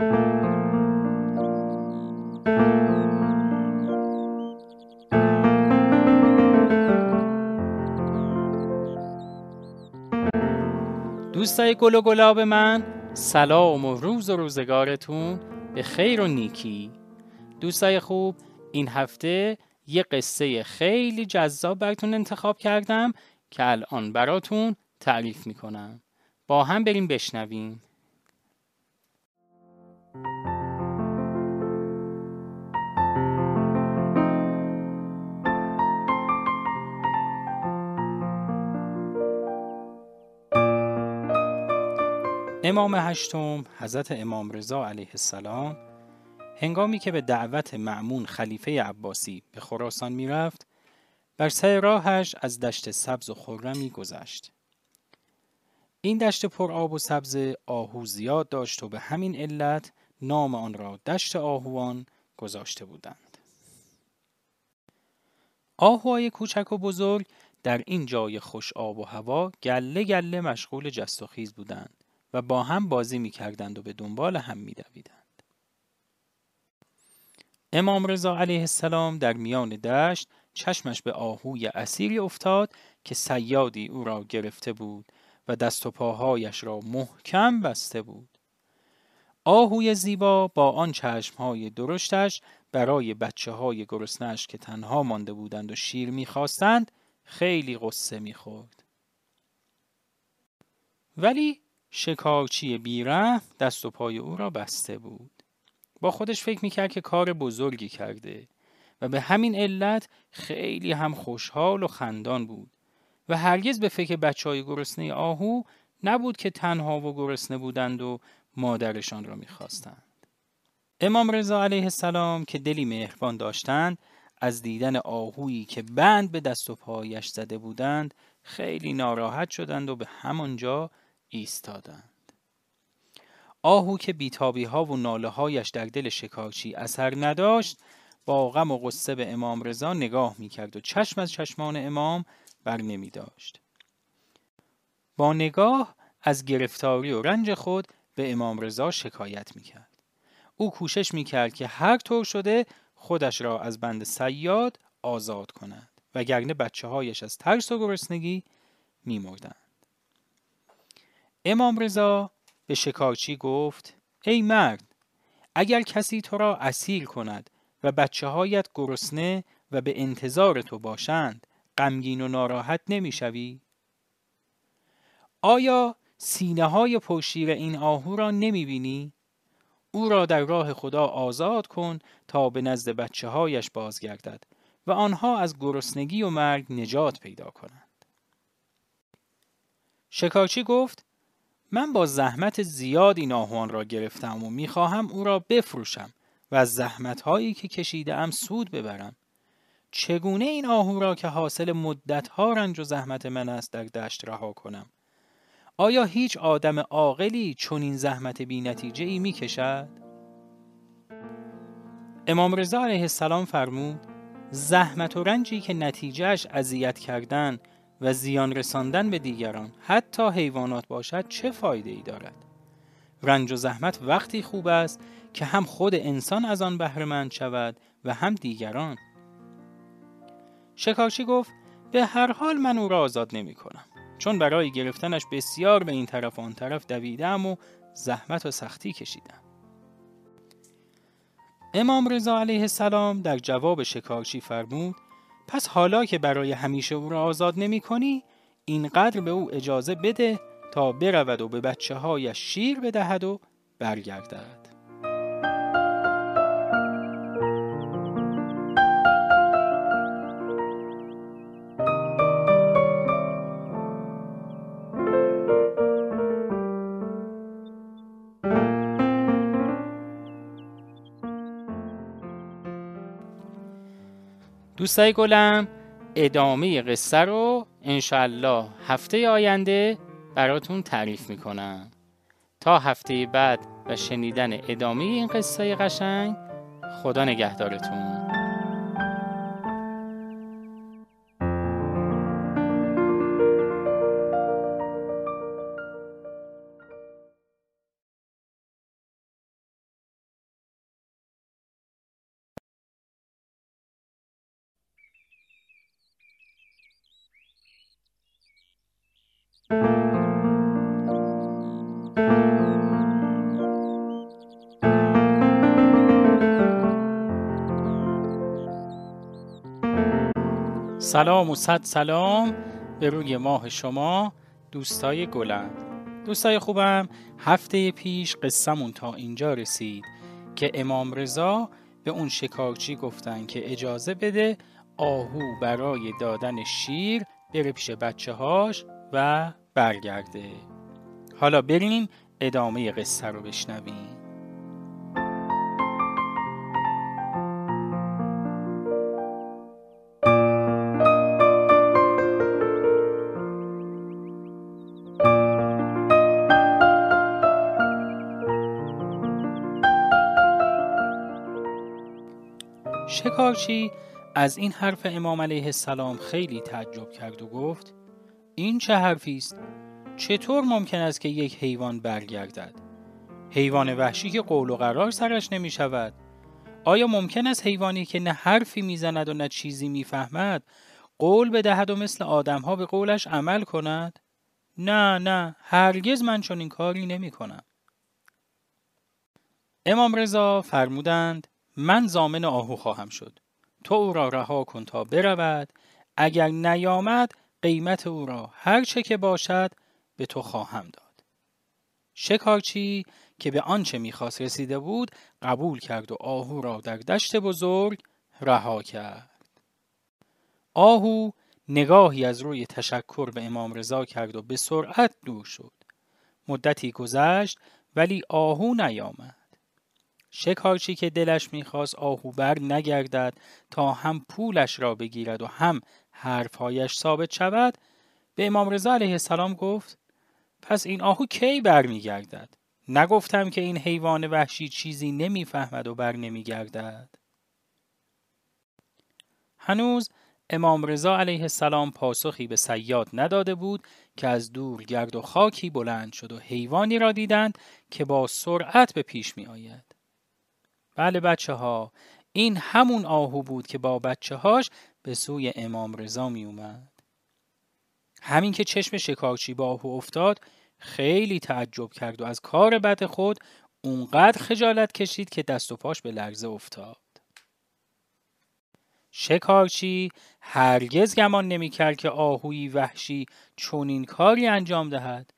دوستای گل و گلاب من سلام و روز و روزگارتون به خیر و نیکی. دوستای خوب این هفته یه قصه خیلی جذاب براتون انتخاب کردم که الان براتون تعریف می‌کنم. با هم بریم بشنویم. امام هشتم حضرت امام رضا علیه السلام هنگامی که به دعوت معمون خلیفه عباسی به خراسان می‌رفت بر سر راهش از دشت سبز و خرمی گذشت این دشت پر آب و سبز آهو زیاد داشت و به همین علت نام آن را دشت آهوان گذاشته بودند. آهوهای کوچک و بزرگ در این جای خوش آب و هوا گله گله مشغول جست و خیز بودند. و با هم بازی می کردند و به دنبال هم می دویدند. امام رضا علیه السلام در میان دشت چشمش به آهوی اسیری افتاد که سیادی او را گرفته بود و دست و پاهایش را محکم بسته بود. آهوی زیبا با آن چشمهای درشتش برای بچه های گرسنش که تنها مانده بودند و شیر می‌خواستند خیلی قصه می‌خورد. ولی شکارچی بیره دست و پای او را بسته بود. با خودش فکر می‌کرد که کار بزرگی کرده و به همین علت خیلی هم خوشحال و خندان بود و هرگز به فکر بچه های گرسنه آهو نبود که تنها و گرسنه بودند و مادرشان را می‌خواستند. امام رضا علیه السلام که دلی مهربان داشتند از دیدن آهویی که بند به دست و پایش زده بودند خیلی ناراحت شدند و به همانجا ایستادند. آهو که بیتابی ها و ناله هایش در دل شکارچی اثر نداشت با غم و غصه به امام رضا نگاه می کرد و چشم از چشمان امام بر نمی داشت. با نگاه از گرفتاری و رنج خود به امام رضا شکایت می کرد. او کوشش می کرد که هر طور شده خودش را از بند سیاد آزاد کند وگرنه بچه هایش از ترس و گرسنگی می مردند. امام رضا به شکارچی گفت ای مرد اگر کسی تو را اسیر کند و بچه هایت گرسنه و به انتظار تو باشند غمگین و ناراحت نمی‌شوی؟ آیا سینه های پرشیر این آهو را نمی بینی؟ او را در راه خدا آزاد کن تا به نزد بچه هایش بازگردد و آنها از گرسنگی و مرگ نجات پیدا کنند. شکارچی گفت من با زحمت زیاد این آهوان را گرفتم و می‌خواهم او را بفروشم و از زحمت هایی که کشیده ام سود ببرم. چگونه این آهو را که حاصل مدت ها رنج و زحمت من است در دشت رها کنم؟ آیا هیچ آدم عاقلی چون این زحمت بی نتیجه ای می کشد؟ امام رضا علیه السلام فرمود زحمت و رنجی که نتیجهش اذیت کردن و زیان رساندن به دیگران حتی حیوانات باشد چه فایده ای دارد؟ رنج و زحمت وقتی خوب است که هم خود انسان از آن بهرهمند شود و هم دیگران. شکارچی گفت به هر حال من او را آزاد نمی کنم چون برای گرفتنش بسیار به این طرف آن طرف دویدم و زحمت و سختی کشیدم. امام رضا علیه السلام در جواب شکارچی فرمود پس حالا که برای همیشه او را آزاد نمی کنی اینقدر به او اجازه بده تا برود و به بچه هایش شیر بدهد و برگردد. دوستای گلم ادامه قصه رو انشالله هفته آینده براتون تعریف می‌کنم. تا هفته بعد و شنیدن ادامه این قصه قشنگ خدا نگهدارتون. سلام و صد سلام به روی ماه شما دوستای گلم. دوستای خوبم هفته پیش قصهمون تا اینجا رسید که امام رضا به اون شکارچی گفتن که اجازه بده آهو برای دادن شیر بره پیش بچه هاش و برگرده. حالا بریم ادامه قصه رو بشنویم. شکارچی از این حرف امام علیه السلام خیلی تعجب کرد و گفت این چه حرفی است؟ چطور ممکن است که یک حیوان برگردد؟ حیوان وحشی که قول و قرار سرش نمی شود آیا ممکن است حیوانی که نه حرفی می‌زند و نه چیزی می‌فهمد قول بدهد و مثل آدمها به قولش عمل کند؟ نه نه هرگز من چنین کاری نمی کنم امام رضا فرمودند من زامن آهو خواهم شد. تو او را رها کن تا برود. اگر نیامد قیمت او را هر چه که باشد به تو خواهم داد. شکارچی که به آنچه می‌خواست رسیده بود قبول کرد و آهو را در دشت بزرگ رها کرد. آهو نگاهی از روی تشکر به امام رضا کرد و به سرعت دور شد. مدتی گذشت ولی آهو نیامد. شکارچی که دلش می‌خواست آهو بر نگردد تا هم پولش را بگیرد و هم حرفهایش ثابت شود به امام رضا علیه السلام گفت پس این آهو کی بر میگردد نگفتم که این حیوان وحشی چیزی نمی‌فهمد و بر نمیگردد هنوز امام رضا علیه السلام پاسخی به سیاد نداده بود که از دور گرد و خاکی بلند شد و حیوانی را دیدند که با سرعت به پیش می آید. بله بچه ها این همون آهو بود که با بچه هاش به سوی امام رضا می اومد. همین که چشم شکارچی با آهو افتاد خیلی تعجب کرد و از کار بد خود اونقدر خجالت کشید که دست و پاش به لرزه افتاد. شکارچی هرگز گمان نمی‌کرد که آهوی وحشی چنین کاری انجام دهد.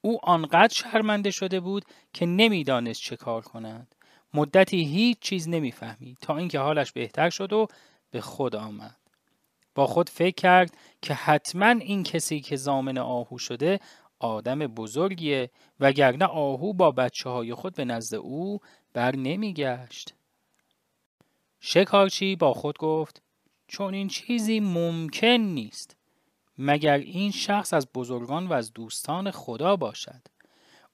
او آنقدر شرمنده شده بود که نمی‌دانست چه کار کند. مدتی هیچ چیز نمی‌فهمید تا اینکه حالش بهتر شد و به خود آمد با خود فکر کرد که حتما این کسی که زامن آهو شده آدم بزرگیه وگرنه آهو با بچه های خود به نزد او بر نمیگشت شکارچی با خود گفت چون این چیزی ممکن نیست مگر این شخص از بزرگان و از دوستان خدا باشد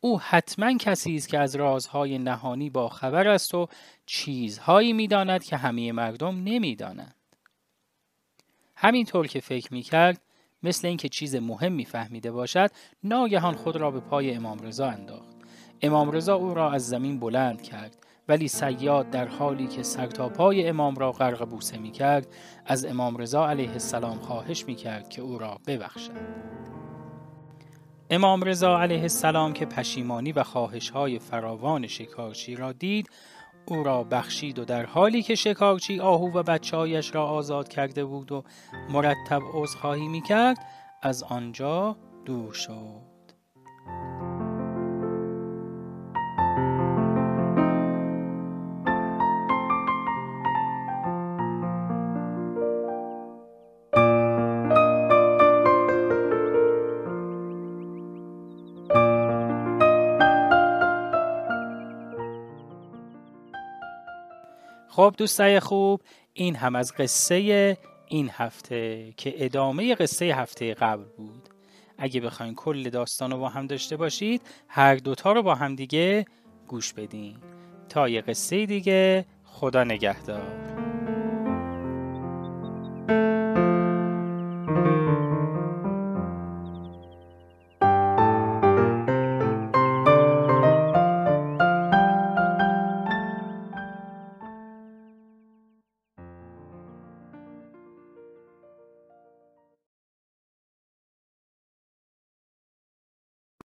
او حتما کسی است که از رازهای نهانی با خبر است و چیزهایی می‌داند که همه مردم نمی‌دانند. همینطور که فکر می‌کرد مثل اینکه چیز مهم فهمیده باشد ناگهان خود را به پای امام رضا انداخت. امام رضا او را از زمین بلند کرد ولی سیاد در حالی که سر تا پای امام را غرق بوسه می کرد از امام رضا علیه السلام خواهش می کرد که او را ببخشد. امام رضا علیه السلام که پشیمانی و خواهش های فراوان شکارچی را دید او را بخشید و در حالی که شکارچی آهو و بچهایش را آزاد کرده بود و مرتب عذرخواهی می کرد از آنجا دور شد. خب دوستای خوب این هم از قصه این هفته که ادامه قصه هفته قبل بود. اگه بخواین کل داستان رو با هم داشته باشید هر دوتا رو با هم دیگه گوش بدین. تا یه قصه دیگه خدا نگهدار.